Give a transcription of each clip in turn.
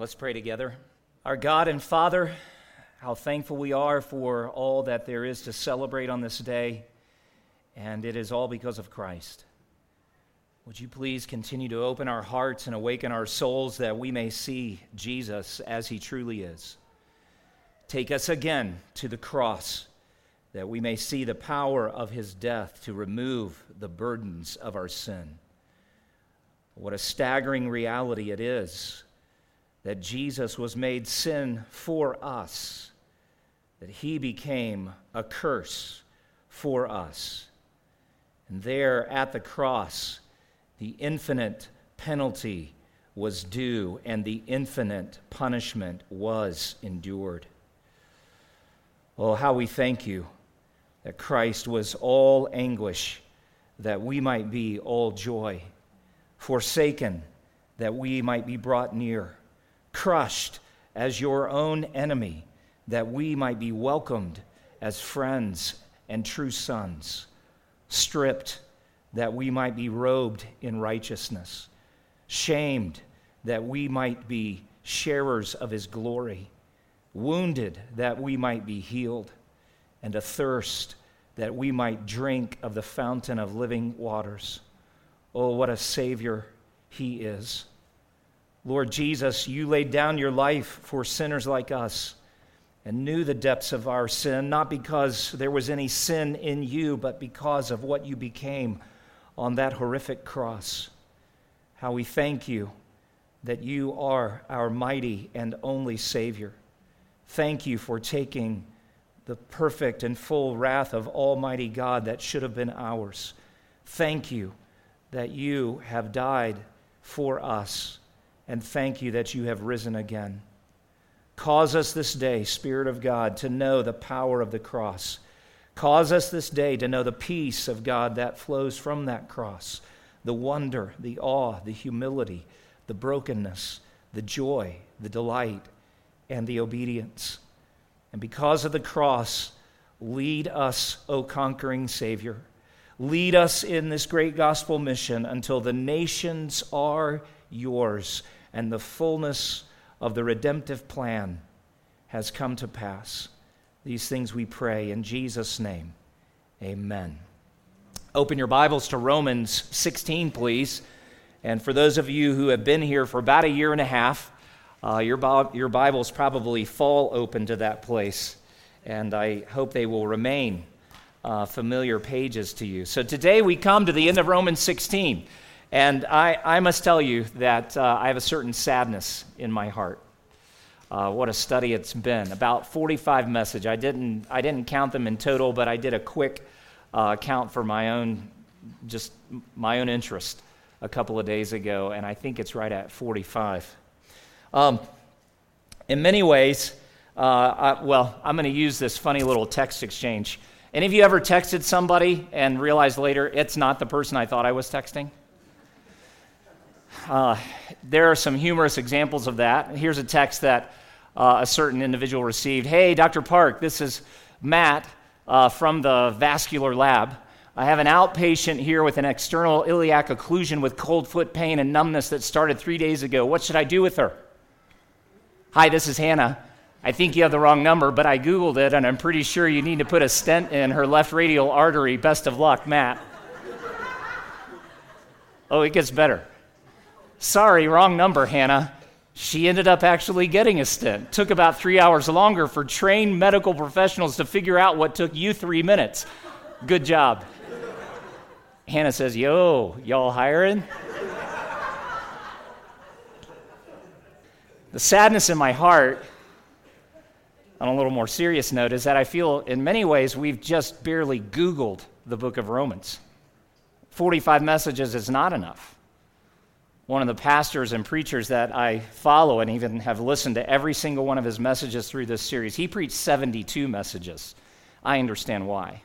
Let's pray together. Our God and Father, how thankful we are for all that there is to celebrate on this day, and it is all because of Christ. Would you please continue to open our hearts and awaken our souls that we may see Jesus as he truly is? Take us again to the cross that we may see the power of his death to remove the burdens of our sin. What a staggering reality it is that Jesus was made sin for us, that he became a curse for us. And there at the cross, the infinite penalty was due and the infinite punishment was endured. Oh, how we thank you that Christ was all anguish, that we might be all joy, forsaken, that we might be brought near crushed as your own enemy, that we might be welcomed as friends and true sons, stripped that we might be robed in righteousness, shamed that we might be sharers of his glory, wounded that we might be healed, and athirst that we might drink of the fountain of living waters. Oh, what a Savior he is! Lord Jesus, you laid down your life for sinners like us and knew the depths of our sin, not because there was any sin in you, but because of what you became on that horrific cross. How we thank you that you are our mighty and only Savior. Thank you for taking the perfect and full wrath of Almighty God that should have been ours. Thank you that you have died for us and thank you that you have risen again. Cause us this day, Spirit of God, to know the power of the cross. Cause us this day to know the peace of God that flows from that cross, the wonder, the awe, the humility, the brokenness, the joy, the delight, and the obedience. And because of the cross, lead us, O conquering Savior. Lead us in this great gospel mission until the nations are yours and the fullness of the redemptive plan has come to pass. These things we pray in Jesus' name. Amen. Open your Bibles to Romans 16, please. And for those of you who have been here for about a year and a half, uh, your, your Bibles probably fall open to that place. And I hope they will remain uh, familiar pages to you. So today we come to the end of Romans 16. And I, I must tell you that uh, I have a certain sadness in my heart. Uh, what a study it's been. About 45 message. I didn't, I didn't count them in total, but I did a quick uh, count for my own, just my own interest a couple of days ago, and I think it's right at 45. Um, in many ways, uh, I, well, I'm going to use this funny little text exchange. Any of you ever texted somebody and realized later it's not the person I thought I was texting? Uh, there are some humorous examples of that. Here's a text that uh, a certain individual received Hey, Dr. Park, this is Matt uh, from the vascular lab. I have an outpatient here with an external iliac occlusion with cold foot pain and numbness that started three days ago. What should I do with her? Hi, this is Hannah. I think you have the wrong number, but I Googled it and I'm pretty sure you need to put a stent in her left radial artery. Best of luck, Matt. oh, it gets better. Sorry, wrong number, Hannah. She ended up actually getting a stent. Took about three hours longer for trained medical professionals to figure out what took you three minutes. Good job. Hannah says, Yo, y'all hiring? the sadness in my heart, on a little more serious note, is that I feel in many ways we've just barely Googled the book of Romans. 45 messages is not enough one of the pastors and preachers that I follow and even have listened to every single one of his messages through this series. He preached 72 messages. I understand why.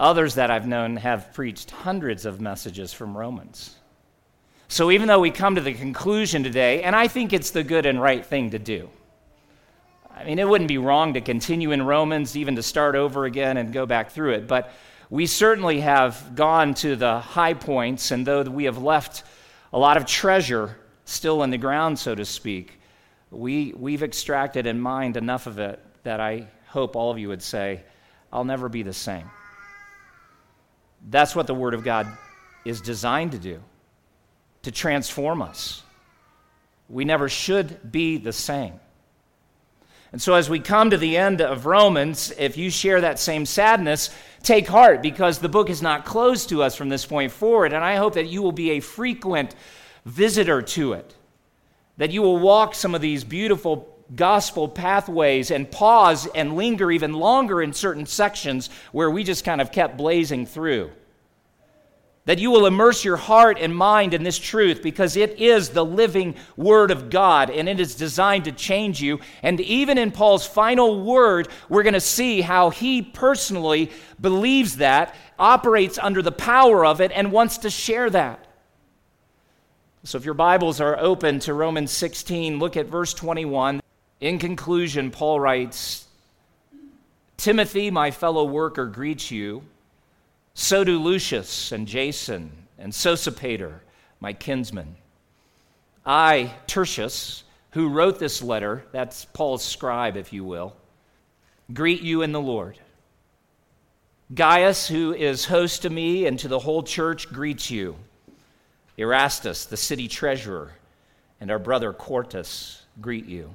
Others that I've known have preached hundreds of messages from Romans. So even though we come to the conclusion today, and I think it's the good and right thing to do, I mean, it wouldn't be wrong to continue in Romans, even to start over again and go back through it, but we certainly have gone to the high points, and though we have left a lot of treasure still in the ground, so to speak, we, we've extracted and mined enough of it that I hope all of you would say, I'll never be the same. That's what the Word of God is designed to do, to transform us. We never should be the same. And so, as we come to the end of Romans, if you share that same sadness, take heart because the book is not closed to us from this point forward. And I hope that you will be a frequent visitor to it, that you will walk some of these beautiful gospel pathways and pause and linger even longer in certain sections where we just kind of kept blazing through. That you will immerse your heart and mind in this truth because it is the living Word of God and it is designed to change you. And even in Paul's final word, we're going to see how he personally believes that, operates under the power of it, and wants to share that. So if your Bibles are open to Romans 16, look at verse 21. In conclusion, Paul writes Timothy, my fellow worker, greets you. So do Lucius and Jason and Sosipater, my kinsmen. I, Tertius, who wrote this letter, that's Paul's scribe, if you will, greet you in the Lord. Gaius, who is host to me and to the whole church, greets you. Erastus, the city treasurer, and our brother Quartus greet you.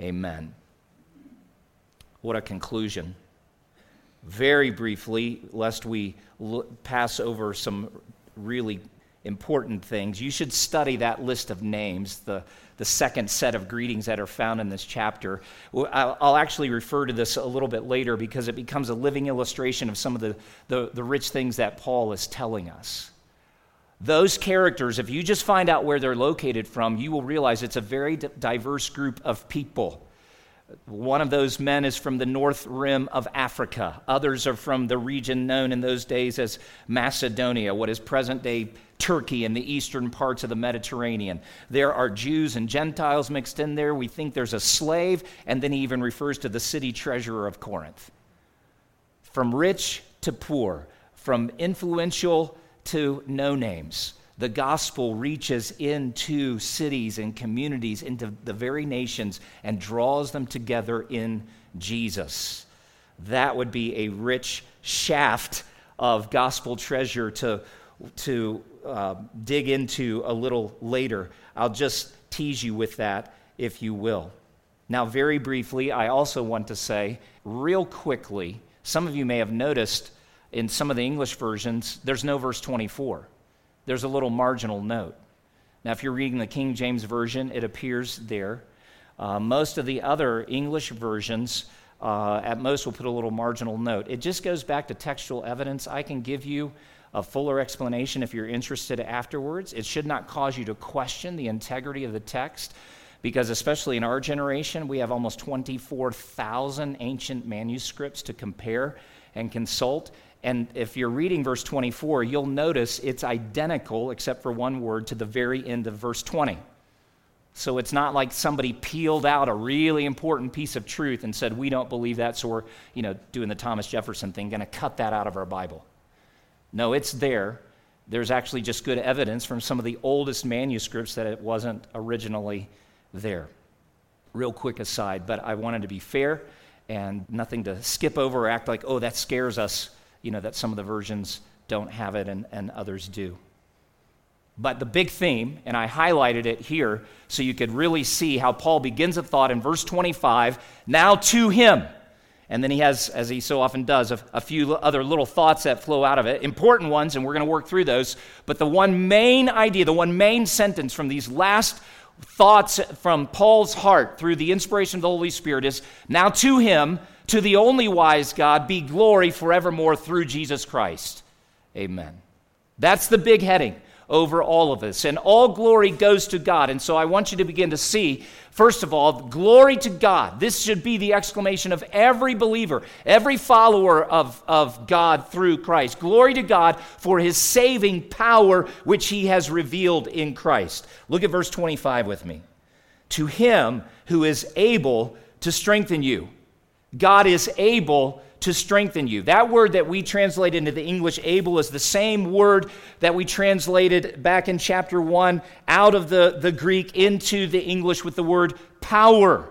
Amen. What a conclusion. Very briefly, lest we pass over some really important things, you should study that list of names, the, the second set of greetings that are found in this chapter. I'll actually refer to this a little bit later because it becomes a living illustration of some of the, the, the rich things that Paul is telling us. Those characters, if you just find out where they're located from, you will realize it's a very diverse group of people. One of those men is from the north rim of Africa. Others are from the region known in those days as Macedonia, what is present day Turkey and the eastern parts of the Mediterranean. There are Jews and Gentiles mixed in there. We think there's a slave, and then he even refers to the city treasurer of Corinth. From rich to poor, from influential to no names. The gospel reaches into cities and communities, into the very nations, and draws them together in Jesus. That would be a rich shaft of gospel treasure to, to uh, dig into a little later. I'll just tease you with that, if you will. Now, very briefly, I also want to say, real quickly, some of you may have noticed in some of the English versions, there's no verse 24. There's a little marginal note. Now, if you're reading the King James Version, it appears there. Uh, most of the other English versions, uh, at most, will put a little marginal note. It just goes back to textual evidence. I can give you a fuller explanation if you're interested afterwards. It should not cause you to question the integrity of the text because, especially in our generation, we have almost 24,000 ancient manuscripts to compare and consult. And if you're reading verse 24, you'll notice it's identical, except for one word, to the very end of verse 20. So it's not like somebody peeled out a really important piece of truth and said, We don't believe that, so we're, you know, doing the Thomas Jefferson thing, going to cut that out of our Bible. No, it's there. There's actually just good evidence from some of the oldest manuscripts that it wasn't originally there. Real quick aside, but I wanted to be fair and nothing to skip over or act like, oh, that scares us you know, that some of the versions don't have it and, and others do. But the big theme, and I highlighted it here so you could really see how Paul begins a thought in verse 25 now to him. And then he has, as he so often does, a, a few other little thoughts that flow out of it, important ones, and we're going to work through those. But the one main idea, the one main sentence from these last thoughts from Paul's heart through the inspiration of the Holy Spirit is now to him to the only wise God be glory forevermore through Jesus Christ. Amen. That's the big heading. over all of us. And all glory goes to God. And so I want you to begin to see, first of all, glory to God. This should be the exclamation of every believer, every follower of, of God through Christ. Glory to God for his saving power, which he has revealed in Christ. Look at verse 25 with me. To him who is able to strengthen you. God is able to strengthen you. That word that we translate into the English able is the same word that we translated back in chapter 1 out of the, the Greek into the English with the word power.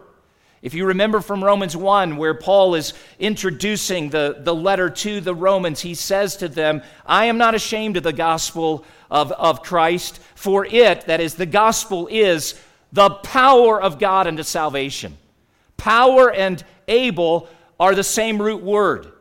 If you remember from Romans 1, where Paul is introducing the, the letter to the Romans, he says to them, I am not ashamed of the gospel of, of Christ, for it, that is, the gospel is the power of God unto salvation. Power and able are the same root word.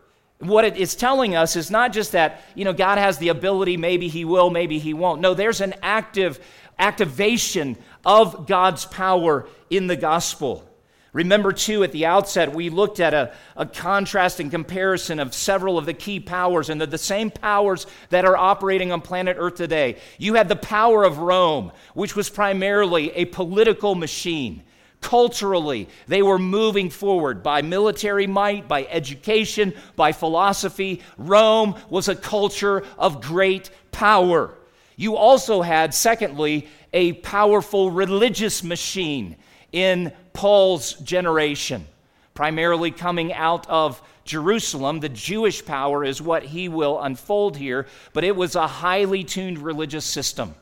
What it is telling us is not just that, you know, God has the ability, maybe he will, maybe he won't. No, there's an active activation of God's power in the gospel. Remember, too, at the outset, we looked at a, a contrast and comparison of several of the key powers, and they're the same powers that are operating on planet Earth today. You had the power of Rome, which was primarily a political machine. Culturally, they were moving forward by military might, by education, by philosophy. Rome was a culture of great power. You also had, secondly, a powerful religious machine in Paul's generation, primarily coming out of Jerusalem. The Jewish power is what he will unfold here, but it was a highly tuned religious system.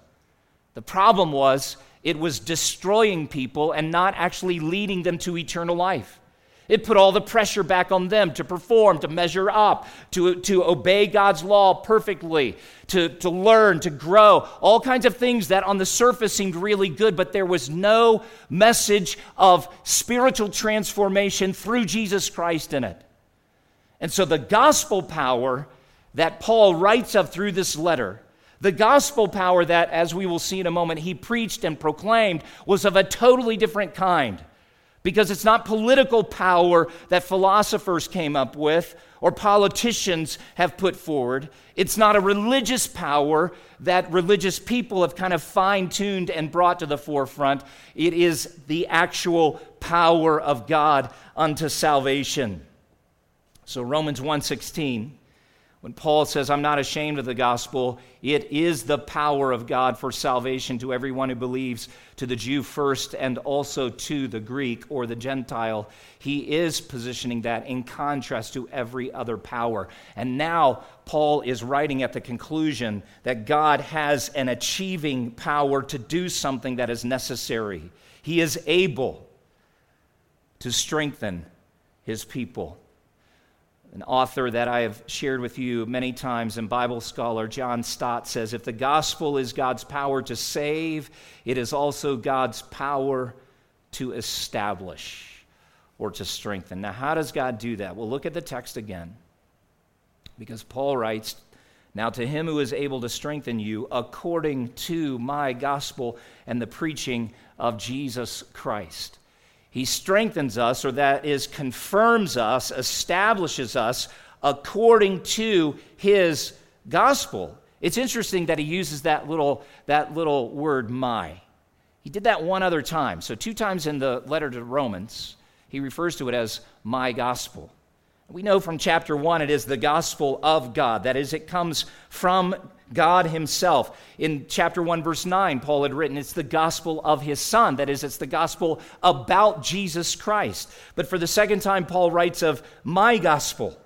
The problem was it was destroying people and not actually leading them to eternal life. It put all the pressure back on them to perform, to measure up, to, to obey God's law perfectly, to, to learn, to grow, all kinds of things that on the surface seemed really good, but there was no message of spiritual transformation through Jesus Christ in it. And so the gospel power that Paul writes of through this letter the gospel power that, as we will see in a moment, he preached and proclaimed was of a totally different kind. Because it's not political power that philosophers came up with or politicians have put forward. It's not a religious power that religious people have kind of fine tuned and brought to the forefront. It is the actual power of God unto salvation. So Romans 1:16 when Paul says, I'm not ashamed of the gospel, it is the power of God for salvation to everyone who believes, to the Jew first and also to the Greek or the Gentile. He is positioning that in contrast to every other power. And now Paul is writing at the conclusion that God has an achieving power to do something that is necessary. He is able to strengthen his people an author that I have shared with you many times and Bible scholar John Stott says if the gospel is God's power to save, it is also God's power to establish or to strengthen. Now, how does God do that? Well, look at the text again. Because Paul writes, Now to him who is able to strengthen you according to my gospel and the preaching of Jesus Christ. He strengthens us, or that is, confirms us, establishes us according to his gospel. It's interesting that he uses that little, that little word, my. He did that one other time. So, two times in the letter to Romans, he refers to it as my gospel. We know from chapter 1 it is the gospel of God. That is, it comes from God Himself. In chapter 1, verse 9, Paul had written, it's the gospel of His Son. That is, it's the gospel about Jesus Christ. But for the second time, Paul writes of my gospel.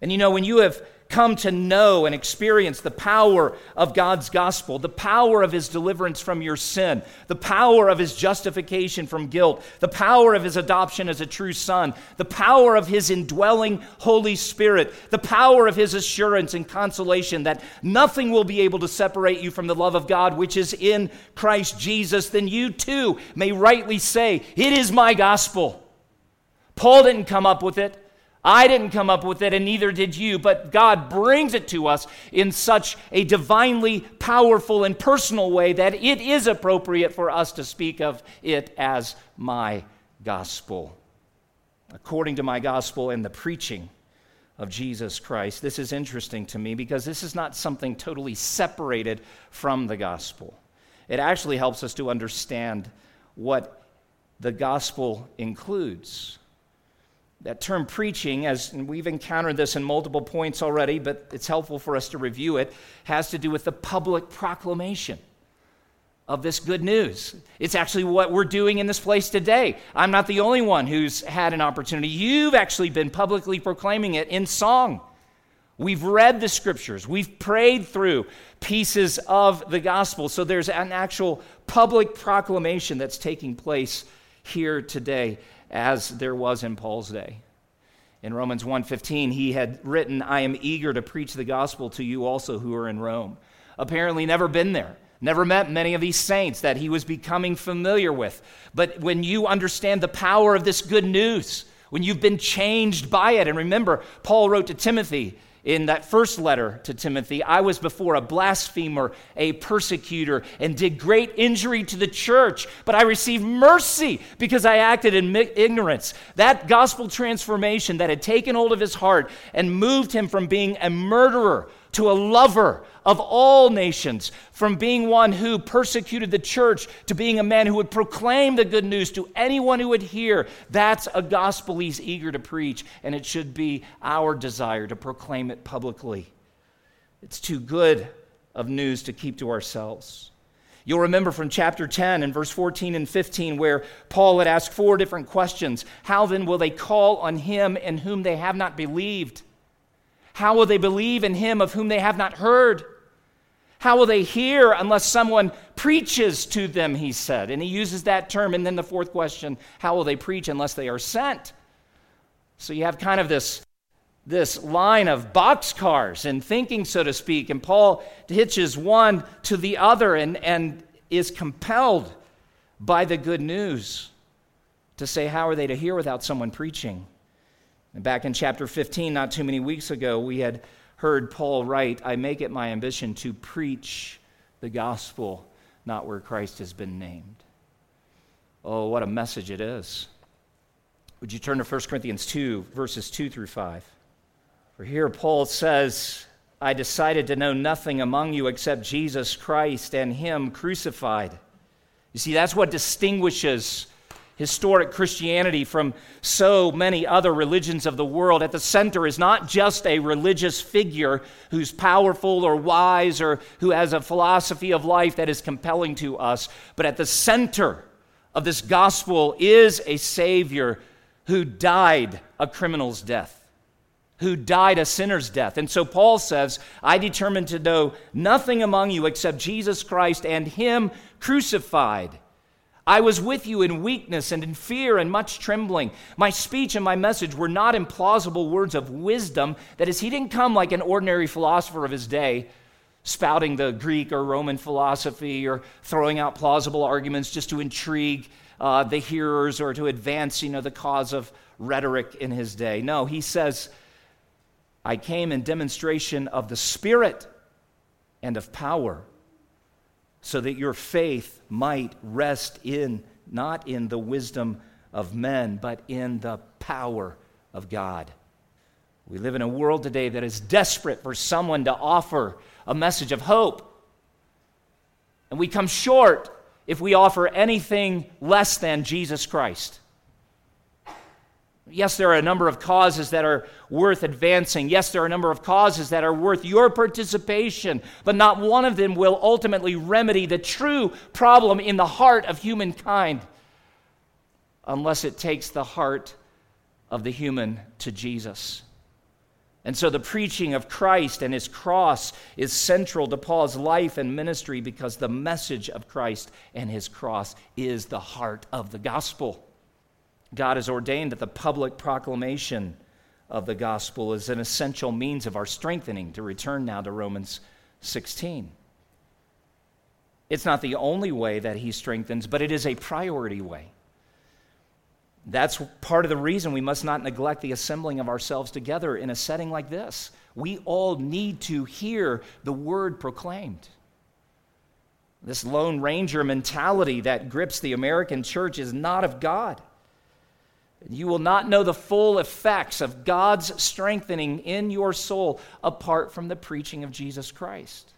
And you know, when you have come to know and experience the power of God's gospel, the power of his deliverance from your sin, the power of his justification from guilt, the power of his adoption as a true son, the power of his indwelling Holy Spirit, the power of his assurance and consolation that nothing will be able to separate you from the love of God which is in Christ Jesus, then you too may rightly say, It is my gospel. Paul didn't come up with it. I didn't come up with it, and neither did you, but God brings it to us in such a divinely powerful and personal way that it is appropriate for us to speak of it as my gospel. According to my gospel and the preaching of Jesus Christ. This is interesting to me because this is not something totally separated from the gospel. It actually helps us to understand what the gospel includes. That term preaching, as we've encountered this in multiple points already, but it's helpful for us to review it, has to do with the public proclamation of this good news. It's actually what we're doing in this place today. I'm not the only one who's had an opportunity. You've actually been publicly proclaiming it in song. We've read the scriptures, we've prayed through pieces of the gospel. So there's an actual public proclamation that's taking place here today as there was in Paul's day. In Romans 1:15 he had written, "I am eager to preach the gospel to you also who are in Rome." Apparently never been there. Never met many of these saints that he was becoming familiar with. But when you understand the power of this good news, when you've been changed by it, and remember, Paul wrote to Timothy, in that first letter to Timothy, I was before a blasphemer, a persecutor, and did great injury to the church, but I received mercy because I acted in ignorance. That gospel transformation that had taken hold of his heart and moved him from being a murderer to a lover of all nations, from being one who persecuted the church to being a man who would proclaim the good news to anyone who would hear. That's a gospel he's eager to preach, and it should be our desire to proclaim it publicly. It's too good of news to keep to ourselves. You'll remember from chapter 10 and verse 14 and 15 where Paul had asked four different questions. How then will they call on him in whom they have not believed? How will they believe in him of whom they have not heard? How will they hear unless someone preaches to them, he said. And he uses that term. And then the fourth question how will they preach unless they are sent? So you have kind of this, this line of boxcars and thinking, so to speak. And Paul hitches one to the other and, and is compelled by the good news to say, How are they to hear without someone preaching? And back in chapter 15, not too many weeks ago, we had heard Paul write, I make it my ambition to preach the gospel, not where Christ has been named. Oh, what a message it is. Would you turn to 1 Corinthians 2, verses 2 through 5? For here Paul says, I decided to know nothing among you except Jesus Christ and Him crucified. You see, that's what distinguishes historic Christianity from so many other religions of the world. At the center is not just a religious figure who's powerful or wise or who has a philosophy of life that is compelling to us, but at the center of this gospel is a Savior who died a criminal's death. Who died a sinner's death. And so Paul says, I determined to know nothing among you except Jesus Christ and Him crucified. I was with you in weakness and in fear and much trembling. My speech and my message were not implausible words of wisdom. That is, he didn't come like an ordinary philosopher of his day, spouting the Greek or Roman philosophy or throwing out plausible arguments just to intrigue uh, the hearers or to advance, you know, the cause of rhetoric in his day. No, he says, I came in demonstration of the Spirit and of power so that your faith might rest in, not in the wisdom of men, but in the power of God. We live in a world today that is desperate for someone to offer a message of hope. And we come short if we offer anything less than Jesus Christ. Yes, there are a number of causes that are worth advancing. Yes, there are a number of causes that are worth your participation, but not one of them will ultimately remedy the true problem in the heart of humankind unless it takes the heart of the human to Jesus. And so the preaching of Christ and his cross is central to Paul's life and ministry because the message of Christ and his cross is the heart of the gospel. God has ordained that the public proclamation of the gospel is an essential means of our strengthening, to return now to Romans 16. It's not the only way that he strengthens, but it is a priority way. That's part of the reason we must not neglect the assembling of ourselves together in a setting like this. We all need to hear the word proclaimed. This Lone Ranger mentality that grips the American church is not of God. You will not know the full effects of God's strengthening in your soul apart from the preaching of Jesus Christ.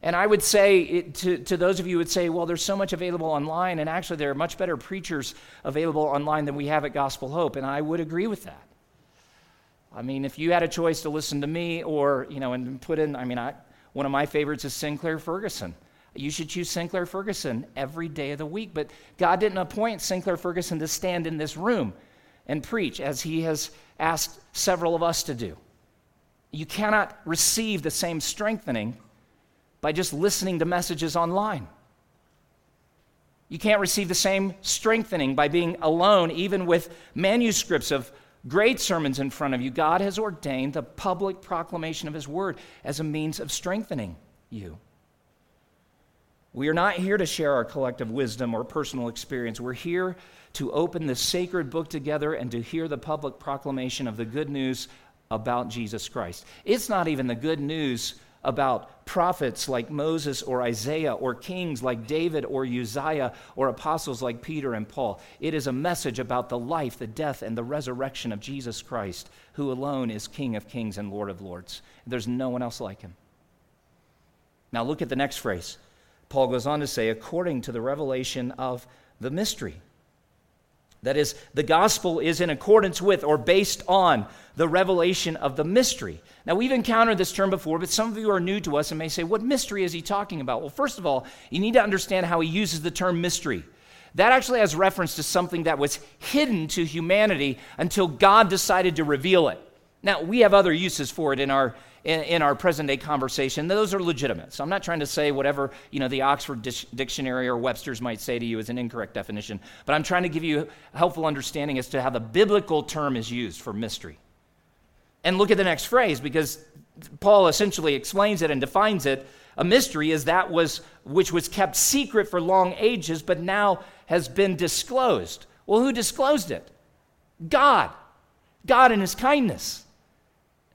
And I would say it, to, to those of you who would say, well, there's so much available online, and actually there are much better preachers available online than we have at Gospel Hope, and I would agree with that. I mean, if you had a choice to listen to me or, you know, and put in, I mean, I, one of my favorites is Sinclair Ferguson. You should choose Sinclair Ferguson every day of the week. But God didn't appoint Sinclair Ferguson to stand in this room and preach as he has asked several of us to do. You cannot receive the same strengthening by just listening to messages online. You can't receive the same strengthening by being alone, even with manuscripts of great sermons in front of you. God has ordained the public proclamation of His word as a means of strengthening you. We are not here to share our collective wisdom or personal experience. We're here to open the sacred book together and to hear the public proclamation of the good news about Jesus Christ. It's not even the good news about prophets like Moses or Isaiah or kings like David or Uzziah or apostles like Peter and Paul. It is a message about the life, the death, and the resurrection of Jesus Christ, who alone is King of kings and Lord of lords. There's no one else like him. Now look at the next phrase. Paul goes on to say, according to the revelation of the mystery. That is, the gospel is in accordance with or based on the revelation of the mystery. Now, we've encountered this term before, but some of you are new to us and may say, What mystery is he talking about? Well, first of all, you need to understand how he uses the term mystery. That actually has reference to something that was hidden to humanity until God decided to reveal it. Now, we have other uses for it in our in, in, our present day conversation, those are legitimate. So I'm not trying to say whatever you know the Oxford Dictionary or Webster's might say to you is an incorrect definition, but I'm trying to give you a helpful understanding as to how the biblical term is used for mystery. And look at the next phrase because Paul essentially explains it and defines it. A mystery is that was which was kept secret for long ages, but now has been disclosed. Well, who disclosed it? God. God in his kindness.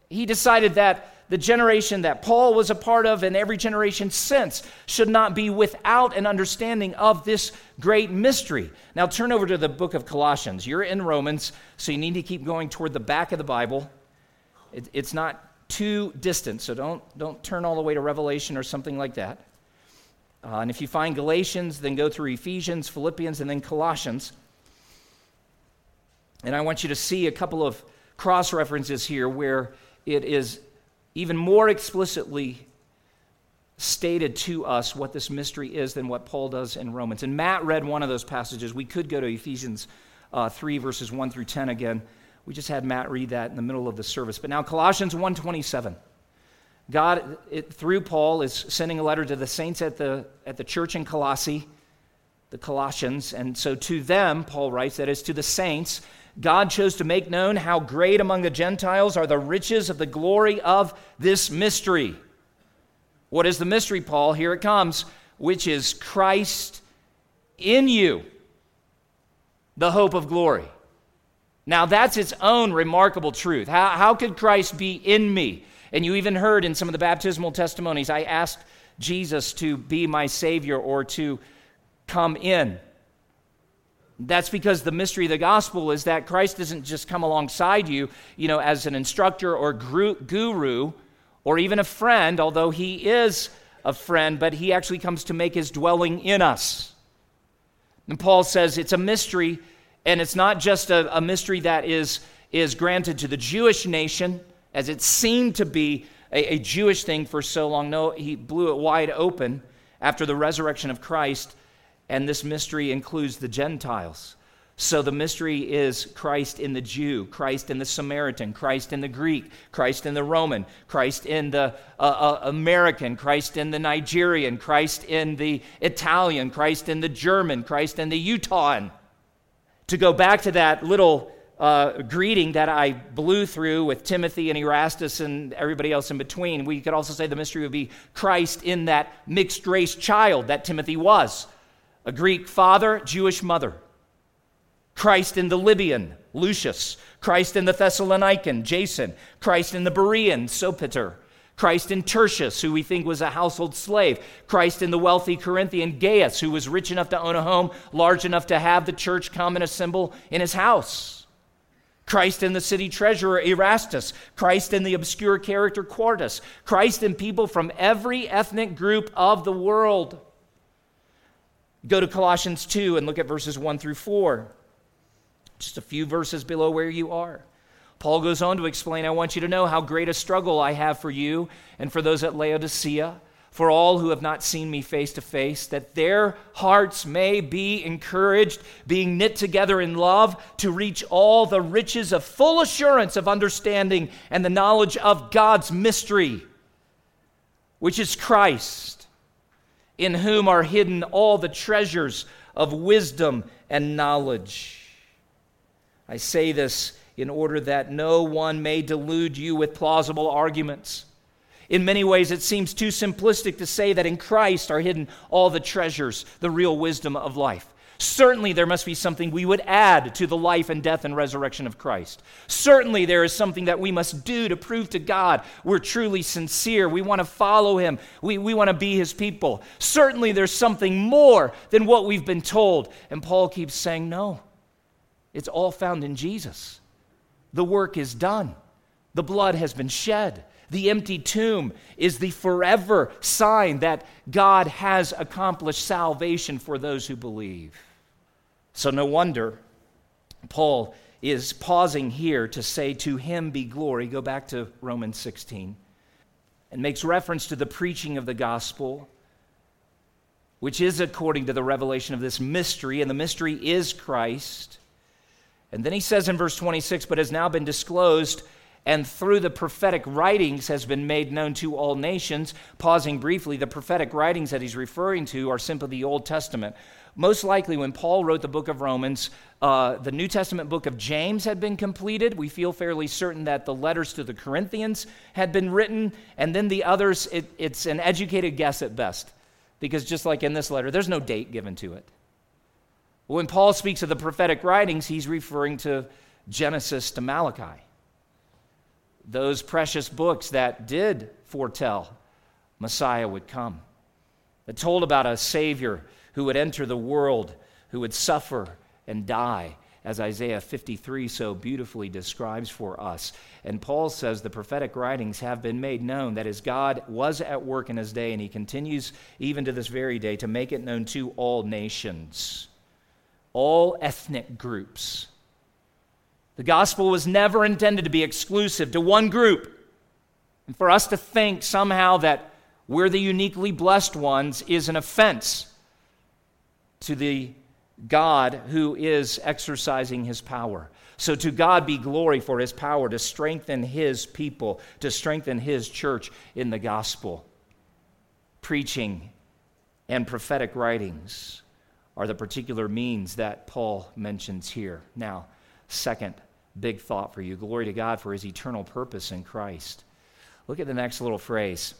He decided that the generation that Paul was a part of and every generation since should not be without an understanding of this great mystery. Now turn over to the book of Colossians. You're in Romans, so you need to keep going toward the back of the Bible. It, it's not too distant, so don't, don't turn all the way to Revelation or something like that. Uh, and if you find Galatians, then go through Ephesians, Philippians, and then Colossians. And I want you to see a couple of cross references here where it is even more explicitly stated to us what this mystery is than what Paul does in Romans. And Matt read one of those passages. We could go to Ephesians uh, 3, verses 1 through 10 again. We just had Matt read that in the middle of the service. But now Colossians 1.27. God, it, through Paul, is sending a letter to the saints at the, at the church in Colossae, the Colossians. And so to them, Paul writes, that is to the saints, God chose to make known how great among the Gentiles are the riches of the glory of this mystery. What is the mystery, Paul? Here it comes, which is Christ in you, the hope of glory. Now, that's its own remarkable truth. How, how could Christ be in me? And you even heard in some of the baptismal testimonies, I asked Jesus to be my Savior or to come in. That's because the mystery of the gospel is that Christ doesn't just come alongside you, you know, as an instructor or guru or even a friend, although he is a friend, but he actually comes to make his dwelling in us. And Paul says it's a mystery, and it's not just a, a mystery that is, is granted to the Jewish nation, as it seemed to be a, a Jewish thing for so long. No, he blew it wide open after the resurrection of Christ and this mystery includes the Gentiles. So the mystery is Christ in the Jew, Christ in the Samaritan, Christ in the Greek, Christ in the Roman, Christ in the uh, uh, American, Christ in the Nigerian, Christ in the Italian, Christ in the German, Christ in the Utahan. To go back to that little uh, greeting that I blew through with Timothy and Erastus and everybody else in between, we could also say the mystery would be Christ in that mixed race child that Timothy was a Greek father, Jewish mother. Christ in the Libyan, Lucius. Christ in the Thessalonican, Jason. Christ in the Berean, Sopater. Christ in Tertius, who we think was a household slave. Christ in the wealthy Corinthian Gaius, who was rich enough to own a home large enough to have the church come and assemble in his house. Christ in the city treasurer Erastus, Christ in the obscure character Quartus, Christ in people from every ethnic group of the world. Go to Colossians 2 and look at verses 1 through 4. Just a few verses below where you are. Paul goes on to explain I want you to know how great a struggle I have for you and for those at Laodicea for all who have not seen me face to face, that their hearts may be encouraged, being knit together in love, to reach all the riches of full assurance of understanding and the knowledge of God's mystery, which is Christ, in whom are hidden all the treasures of wisdom and knowledge. I say this in order that no one may delude you with plausible arguments. In many ways, it seems too simplistic to say that in Christ are hidden all the treasures, the real wisdom of life. Certainly, there must be something we would add to the life and death and resurrection of Christ. Certainly, there is something that we must do to prove to God we're truly sincere. We want to follow Him, we, we want to be His people. Certainly, there's something more than what we've been told. And Paul keeps saying, no, it's all found in Jesus. The work is done, the blood has been shed. The empty tomb is the forever sign that God has accomplished salvation for those who believe. So, no wonder Paul is pausing here to say, To him be glory. Go back to Romans 16 and makes reference to the preaching of the gospel, which is according to the revelation of this mystery, and the mystery is Christ. And then he says in verse 26, But has now been disclosed and through the prophetic writings has been made known to all nations. Pausing briefly, the prophetic writings that he's referring to are simply the Old Testament. Most likely, when Paul wrote the book of Romans, uh, the New Testament book of James had been completed. We feel fairly certain that the letters to the Corinthians had been written, and then the others, it, it's an educated guess at best, because just like in this letter, there's no date given to it. When Paul speaks of the prophetic writings, he's referring to Genesis to Malachi those precious books that did foretell Messiah would come, that told about a Savior who would enter the world, who would suffer and die, as Isaiah 53 so beautifully describes for us. And Paul says the prophetic writings have been made known. That is, God was at work in his day, and he continues even to this very day to make it known to all nations, all ethnic groups the gospel was never intended to be exclusive to one group. And for us to think somehow that we're the uniquely blessed ones is an offense to the God who is exercising his power. So to God be glory for his power to strengthen his people, to strengthen his church in the gospel. Preaching and prophetic writings are the particular means that Paul mentions here. Now, Second big thought for you glory to God for his eternal purpose in Christ. Look at the next little phrase.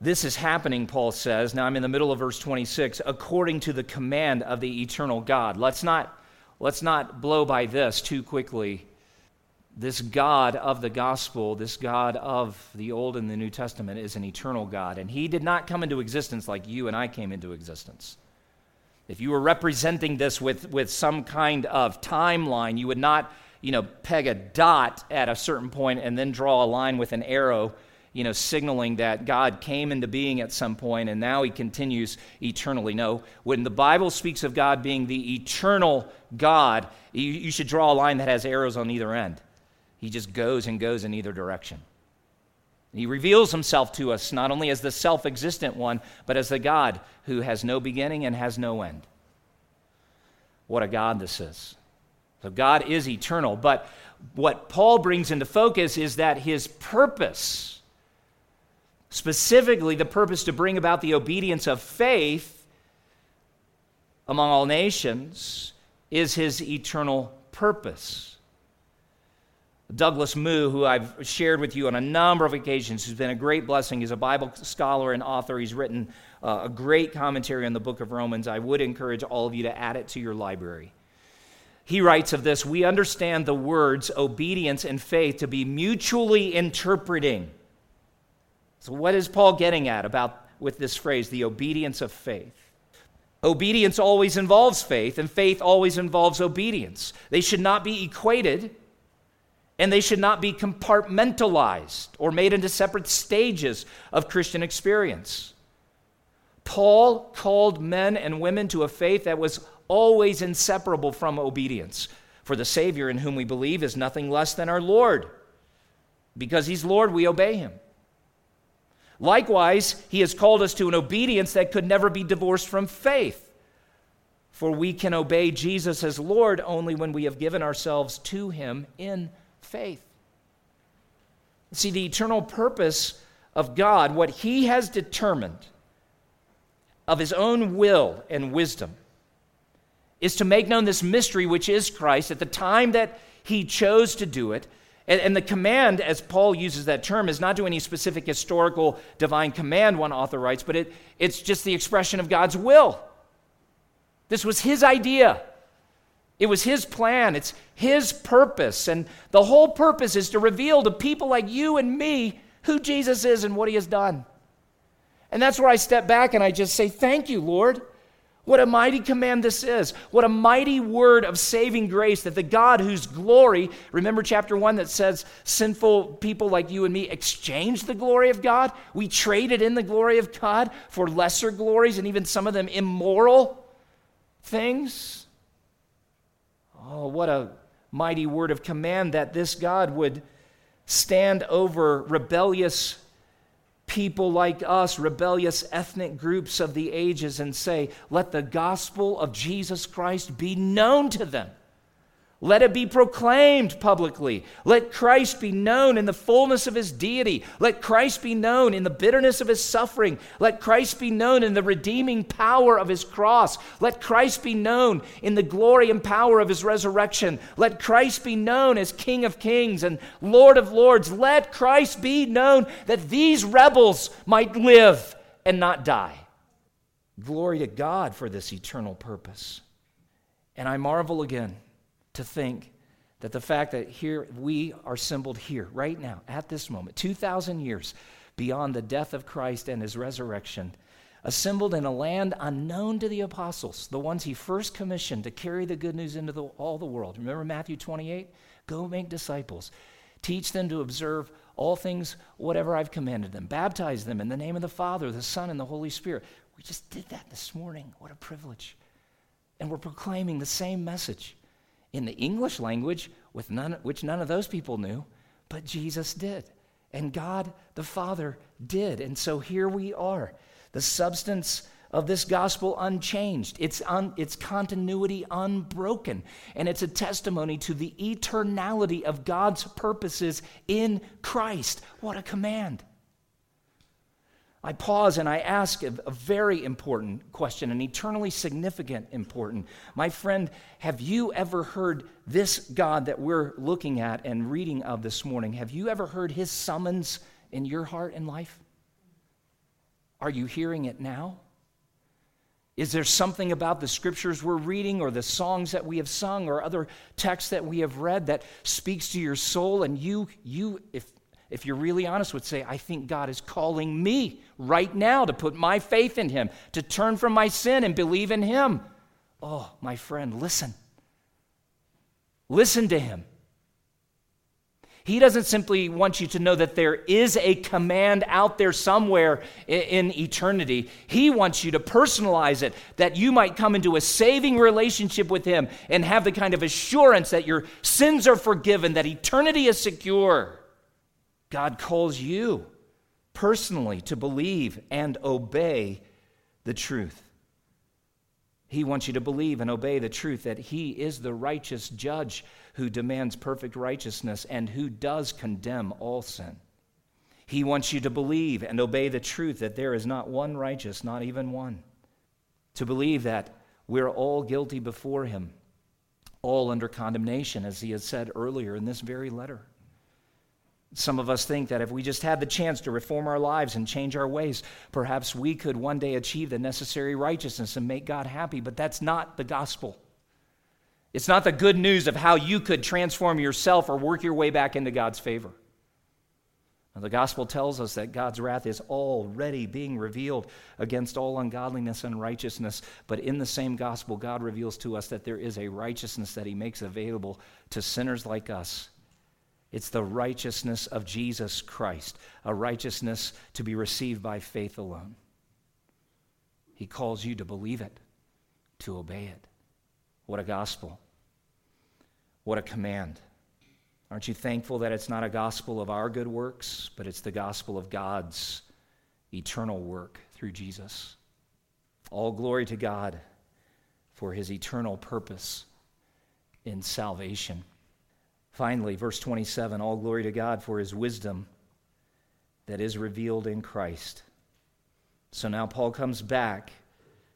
This is happening, Paul says. Now I'm in the middle of verse 26, according to the command of the eternal God. Let's not, let's not blow by this too quickly. This God of the gospel, this God of the Old and the New Testament, is an eternal God. And he did not come into existence like you and I came into existence. If you were representing this with, with some kind of timeline, you would not, you know, peg a dot at a certain point and then draw a line with an arrow, you know, signaling that God came into being at some point and now he continues eternally. No, when the Bible speaks of God being the eternal God, you, you should draw a line that has arrows on either end. He just goes and goes in either direction. He reveals himself to us not only as the self existent one, but as the God who has no beginning and has no end. What a God this is. So, God is eternal. But what Paul brings into focus is that his purpose, specifically the purpose to bring about the obedience of faith among all nations, is his eternal purpose. Douglas Moo, who I've shared with you on a number of occasions, who's been a great blessing. He's a Bible scholar and author. He's written uh, a great commentary on the book of Romans. I would encourage all of you to add it to your library. He writes of this We understand the words obedience and faith to be mutually interpreting. So, what is Paul getting at about with this phrase, the obedience of faith? Obedience always involves faith, and faith always involves obedience. They should not be equated, and they should not be compartmentalized or made into separate stages of Christian experience. Paul called men and women to a faith that was always inseparable from obedience. For the Savior in whom we believe is nothing less than our Lord. Because he's Lord, we obey him. Likewise, he has called us to an obedience that could never be divorced from faith. For we can obey Jesus as Lord only when we have given ourselves to him in faith. See, the eternal purpose of God, what he has determined of his own will and wisdom, is to make known this mystery, which is Christ, at the time that he chose to do it. And, and, the command, as Paul uses that term, is not to any specific historical divine command, one author writes, but it, it's just the expression of God's will. This was his idea. It was his plan. It's his purpose. And the whole purpose is to reveal to people like you and me who Jesus is and what he has done. And that's where I step back and I just say, Thank you, Lord. What a mighty command this is. What a mighty word of saving grace that the God whose glory, remember chapter 1 that says sinful people like you and me exchange the glory of God? We traded in the glory of God for lesser glories and even some of them immoral things. Oh, what a mighty word of command that this God would stand over rebellious people like us, rebellious ethnic groups of the ages, and say, Let the gospel of Jesus Christ be known to them. Let it be proclaimed publicly. Let Christ be known in the fullness of his deity. Let Christ be known in the bitterness of his suffering. Let Christ be known in the redeeming power of his cross. Let Christ be known in the glory and power of his resurrection. Let Christ be known as King of kings and Lord of lords. Let Christ be known that these rebels might live and not die. Glory to God for this eternal purpose. And I marvel again to think that the fact that here we are assembled here right now at this moment 2000 years beyond the death of Christ and his resurrection assembled in a land unknown to the apostles the ones he first commissioned to carry the good news into the, all the world. Remember Matthew 28 go make disciples. Teach them to observe all things whatever I've commanded them. Baptize them in the name of the Father the Son and the Holy Spirit. We just did that this morning. What a privilege. And we're proclaiming the same message in the English language, with none, which none of those people knew, but Jesus did. And God the Father did. And so here we are. The substance of this gospel unchanged, its, un, its continuity unbroken. And it's a testimony to the eternality of God's purposes in Christ. What a command! I pause and I ask a, a, very important question, an eternally significant important. My friend, have you ever heard this God that we're looking at and reading of this morning? Have you ever heard his summons in your heart and life? Are you hearing it now? Is there something about the scriptures we're reading or the songs that we have sung or other texts that we have read that speaks to your soul and you you if if you're really honest, would say, I think God is calling me right now to put my faith in Him, to turn from my sin and believe in Him. Oh, my friend, listen. Listen to Him. He doesn't simply want you to know that there is a command out there somewhere in eternity. He wants you to personalize it, that you might come into a saving relationship with Him and have the kind of assurance that your sins are forgiven, that eternity is secure. God calls you personally to believe and obey the truth. He wants you to believe and obey the truth that He is the righteous judge who demands perfect righteousness and who does condemn all sin. He wants you to believe and obey the truth that there is not one righteous, not even one. To believe that we're all guilty before Him, all under condemnation, as He has said earlier in this very letter. Some of us think that if we just had the chance to reform our lives and change our ways, perhaps we could one day achieve the necessary righteousness and make God happy, but that's not the gospel. It's not the good news of how you could transform yourself or work your way back into God's favor. The gospel tells us that God's wrath is already being revealed against all ungodliness and righteousness. But in the same gospel, God reveals to us that there is a righteousness that He makes available to sinners like us. It's the righteousness of Jesus Christ, a righteousness to be received by faith alone. He calls you to believe it, to obey it. What a gospel! What a command. Aren't you thankful that it's not a gospel of our good works, but it's the gospel of God's eternal work through Jesus? All glory to God for his eternal purpose in salvation. Finally, verse 27 all glory to God for his wisdom that is revealed in Christ. So now Paul comes back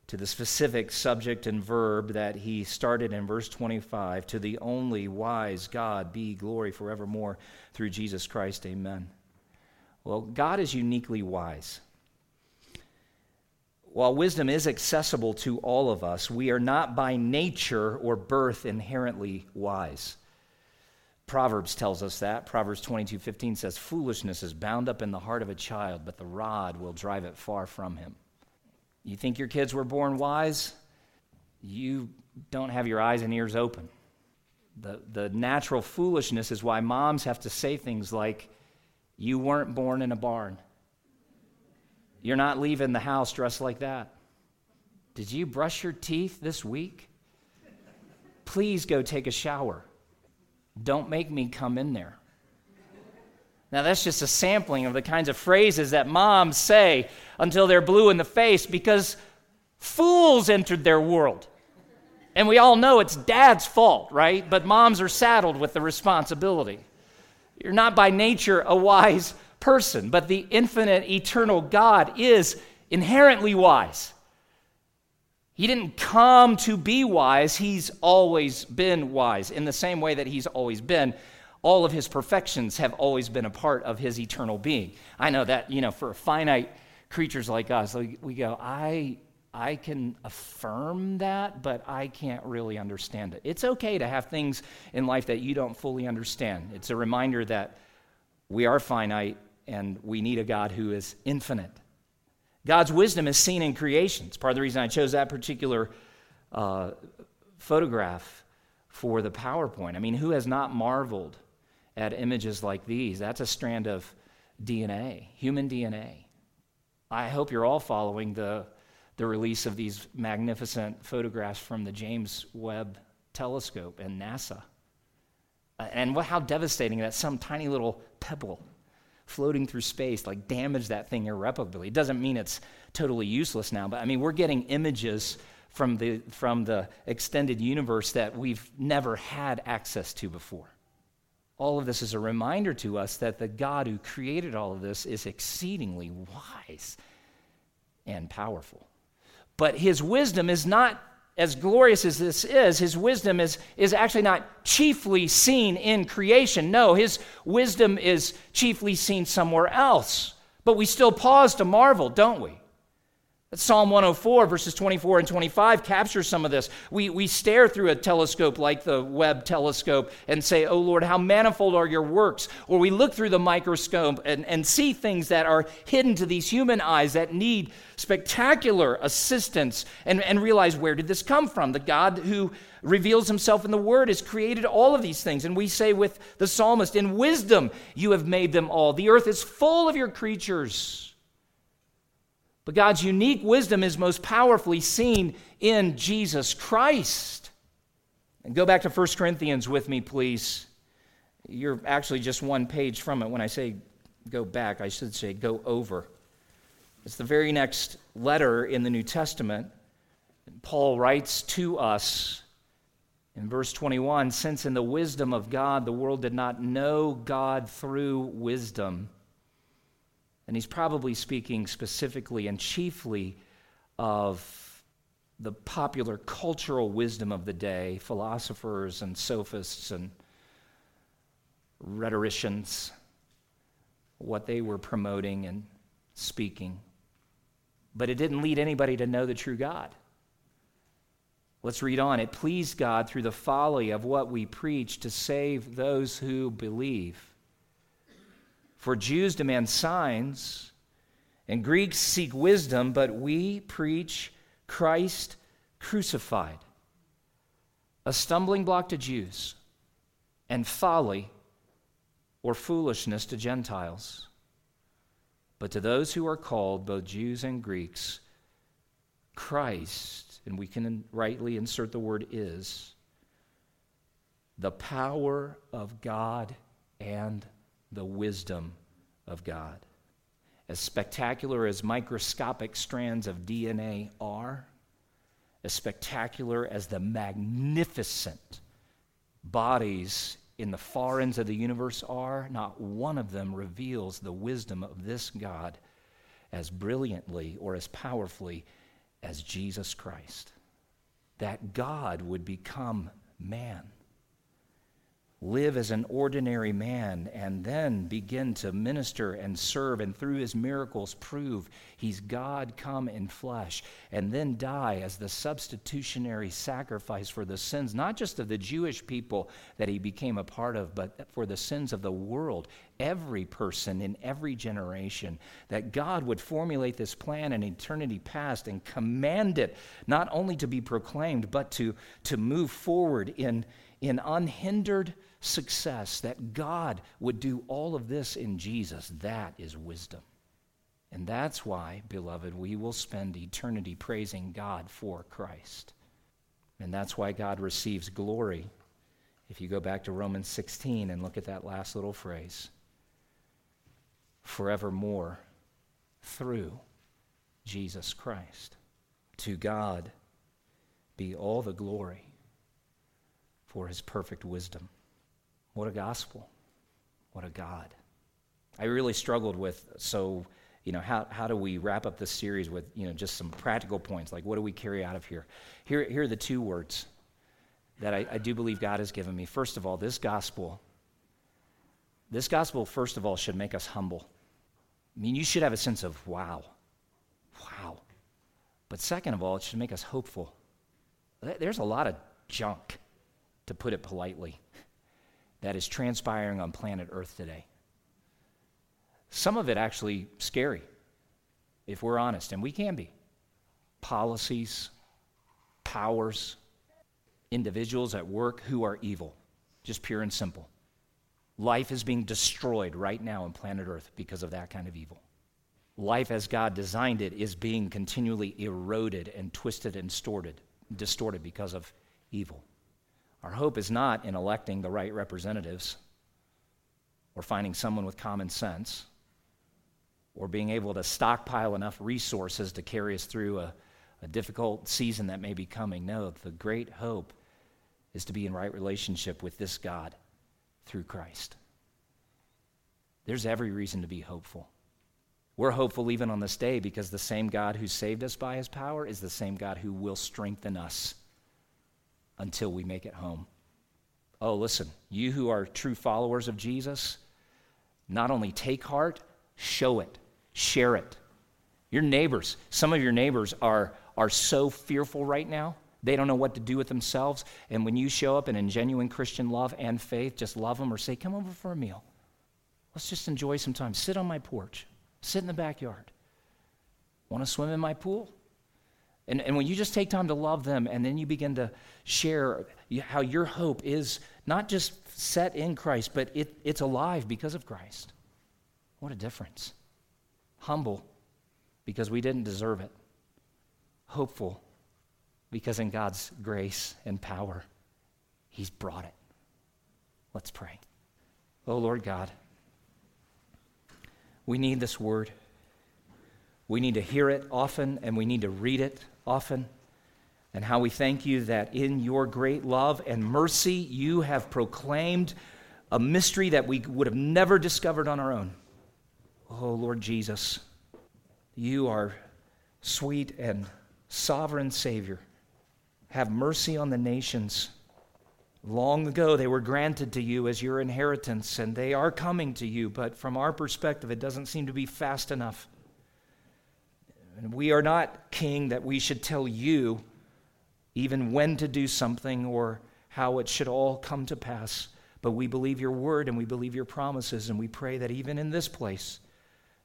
to the specific subject and verb that he started in verse 25 to the only wise God be glory forevermore through Jesus Christ. Amen. Well, God is uniquely wise. While wisdom is accessible to all of us, we are not by nature or birth inherently wise. Proverbs tells us that. Proverbs 22:15 says foolishness is bound up in the heart of a child, but the rod will drive it far from him. You think your kids were born wise? You don't have your eyes and ears open. The, the natural foolishness is why moms have to say things like, You weren't born in a barn. You're not leaving the house dressed like that. Did you brush your teeth this week? Please go take a shower. Don't make me come in there. Now, that's just a sampling of the kinds of phrases that moms say until they're blue in the face because fools entered their world. And we all know it's dad's fault, right? But moms are saddled with the responsibility. You're not by nature a wise person, but the infinite, eternal God is inherently wise. He didn't come to be wise, He's always been wise in the same way that He's always been all of his perfections have always been a part of his eternal being. I know that, you know, for finite creatures like us, we go, I, I can affirm that, but I can't really understand it. It's okay to have things in life that you don't fully understand. It's a reminder that we are finite and we need a God who is infinite. God's wisdom is seen in creation. It's part of the reason I chose that particular uh, photograph for the PowerPoint. I mean, who has not marveled at images like these. That's a strand of DNA, human DNA. I hope you're all following the, the release of these magnificent photographs from the James Webb Telescope and NASA. And what, how devastating that some tiny little pebble floating through space like damage that thing irreparably. It doesn't mean it's totally useless now, but I mean, we're getting images from the, from the extended universe that we've never had access to before all of this is a reminder to us that the God who created all of this is exceedingly wise and powerful. But his wisdom is not as glorious as this is, his wisdom is, is actually not chiefly seen in creation. No, his wisdom is chiefly seen somewhere else. But we still pause to marvel, don't we? Psalm 104, verses 24 and 25, captures some of this. We, we stare through a telescope like the Webb telescope and say, Oh Lord, how manifold are your works. Or we look through the microscope and, and see things that are hidden to these human eyes that need spectacular assistance and, and realize where did this come from? The God who reveals himself in the Word has created all of these things. And we say with the psalmist, In wisdom you have made them all. The earth is full of your creatures. But God's unique wisdom is most powerfully seen in Jesus Christ. And go back to 1 Corinthians with me, please. You're actually just one page from it. When I say go back, I should say go over. It's the very next letter in the New Testament. Paul writes to us in verse 21 Since in the wisdom of God the world did not know God through wisdom, and he's probably speaking specifically and chiefly of the popular cultural wisdom of the day, philosophers and sophists and rhetoricians, what they were promoting and speaking. But it didn't lead anybody to know the true God. Let's read on. It pleased God through the folly of what we preach to save those who believe. For Jews demand signs, and Greeks seek wisdom, but we preach Christ crucified, a stumbling block to Jews, and folly or foolishness to Gentiles. But to those who are called, both Jews and Greeks, Christ, and we can rightly insert the word is, the power of God and the wisdom of God. As spectacular as microscopic strands of DNA are, as spectacular as the magnificent bodies in the far ends of the universe are, not one of them reveals the wisdom of this God as brilliantly or as powerfully as Jesus Christ. That God would become man live as an ordinary man and then begin to minister and serve and through his miracles prove he's God come in flesh and then die as the substitutionary sacrifice for the sins, not just of the Jewish people that he became a part of, but for the sins of the world, every person in every generation. That God would formulate this plan in eternity past and command it not only to be proclaimed, but to, to move forward in, in unhindered success, that God would do all of this in Jesus, that is wisdom. And that's why, beloved, we will spend eternity praising God for Christ. And that's why God receives glory. If you go back to Romans 16 and look at that last little phrase forevermore through Jesus Christ. To God be all the glory for his perfect wisdom. What a gospel. What a God. I really struggled with, so, you know, how, how do we wrap up this series with, you know, just some practical points? Like, what do we carry out of here? Here, here are the two words that I, I do believe God has given me. First of all, this gospel, this gospel, first of all, should make us humble. I mean, you should have a sense of, wow, wow. But second of all, it should make us hopeful. There's a lot of junk, to put it politely that is transpiring on planet Earth today. Some of it actually scary, if we're honest, and we can be. Policies, powers, individuals at work who are evil, just pure and simple. Life is being destroyed right now on planet Earth because of that kind of evil. Life as God designed it is being continually eroded and twisted and distorted, distorted because of evil. Our hope is not in electing the right representatives or finding someone with common sense or being able to stockpile enough resources to carry us through a, a difficult season that may be coming. No, the great hope is to be in right relationship with this God through Christ. There's every reason to be hopeful. We're hopeful even on this day because the same God who saved us by his power is the same God who will strengthen us until we make it home. Oh, listen, you who are true followers of Jesus, not only take heart, show it, share it. Your neighbors, some of your neighbors are, are so fearful right now, they don't know what to do with themselves. And when you show up in genuine Christian love and faith, just love them or say, Come over for a meal. Let's just enjoy some time. Sit on my porch, sit in the backyard. Want to swim in my pool? And, and when you just take time to love them and then you begin to share how your hope is not just set in Christ, but it, it's alive because of Christ. What a difference. Humble because we didn't deserve it. Hopeful because in God's grace and power, He's brought it. Let's pray. Oh, Lord God, we need this word. We need to hear it often and we need to read it often, and how we thank you that in your great love and mercy, you have proclaimed a mystery that we would have never discovered on our own. Oh, Lord Jesus, you are sweet and sovereign Savior. Have mercy on the nations. Long ago, they were granted to you as your inheritance, and they are coming to you, but from our perspective, it doesn't seem to be fast enough. And we are not king that we should tell you even when to do something or how it should all come to pass. But we believe your word and we believe your promises, and we pray that even in this place,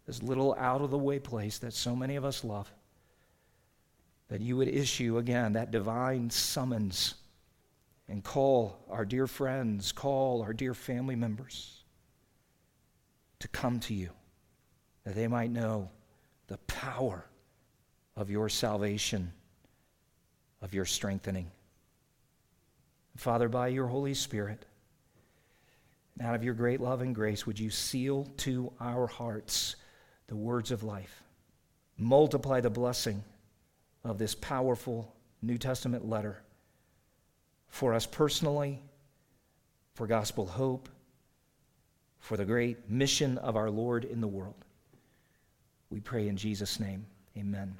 this little out of the way place that so many of us love, that you would issue again that divine summons and call our dear friends, call our dear family members to come to you, that they might know the power of your salvation, of your strengthening. Father, by your Holy Spirit, and out of your great love and grace, would you seal to our hearts the words of life? Multiply the blessing of this powerful New Testament letter for us personally, for gospel hope, for the great mission of our Lord in the world. We pray in Jesus' name. Amen.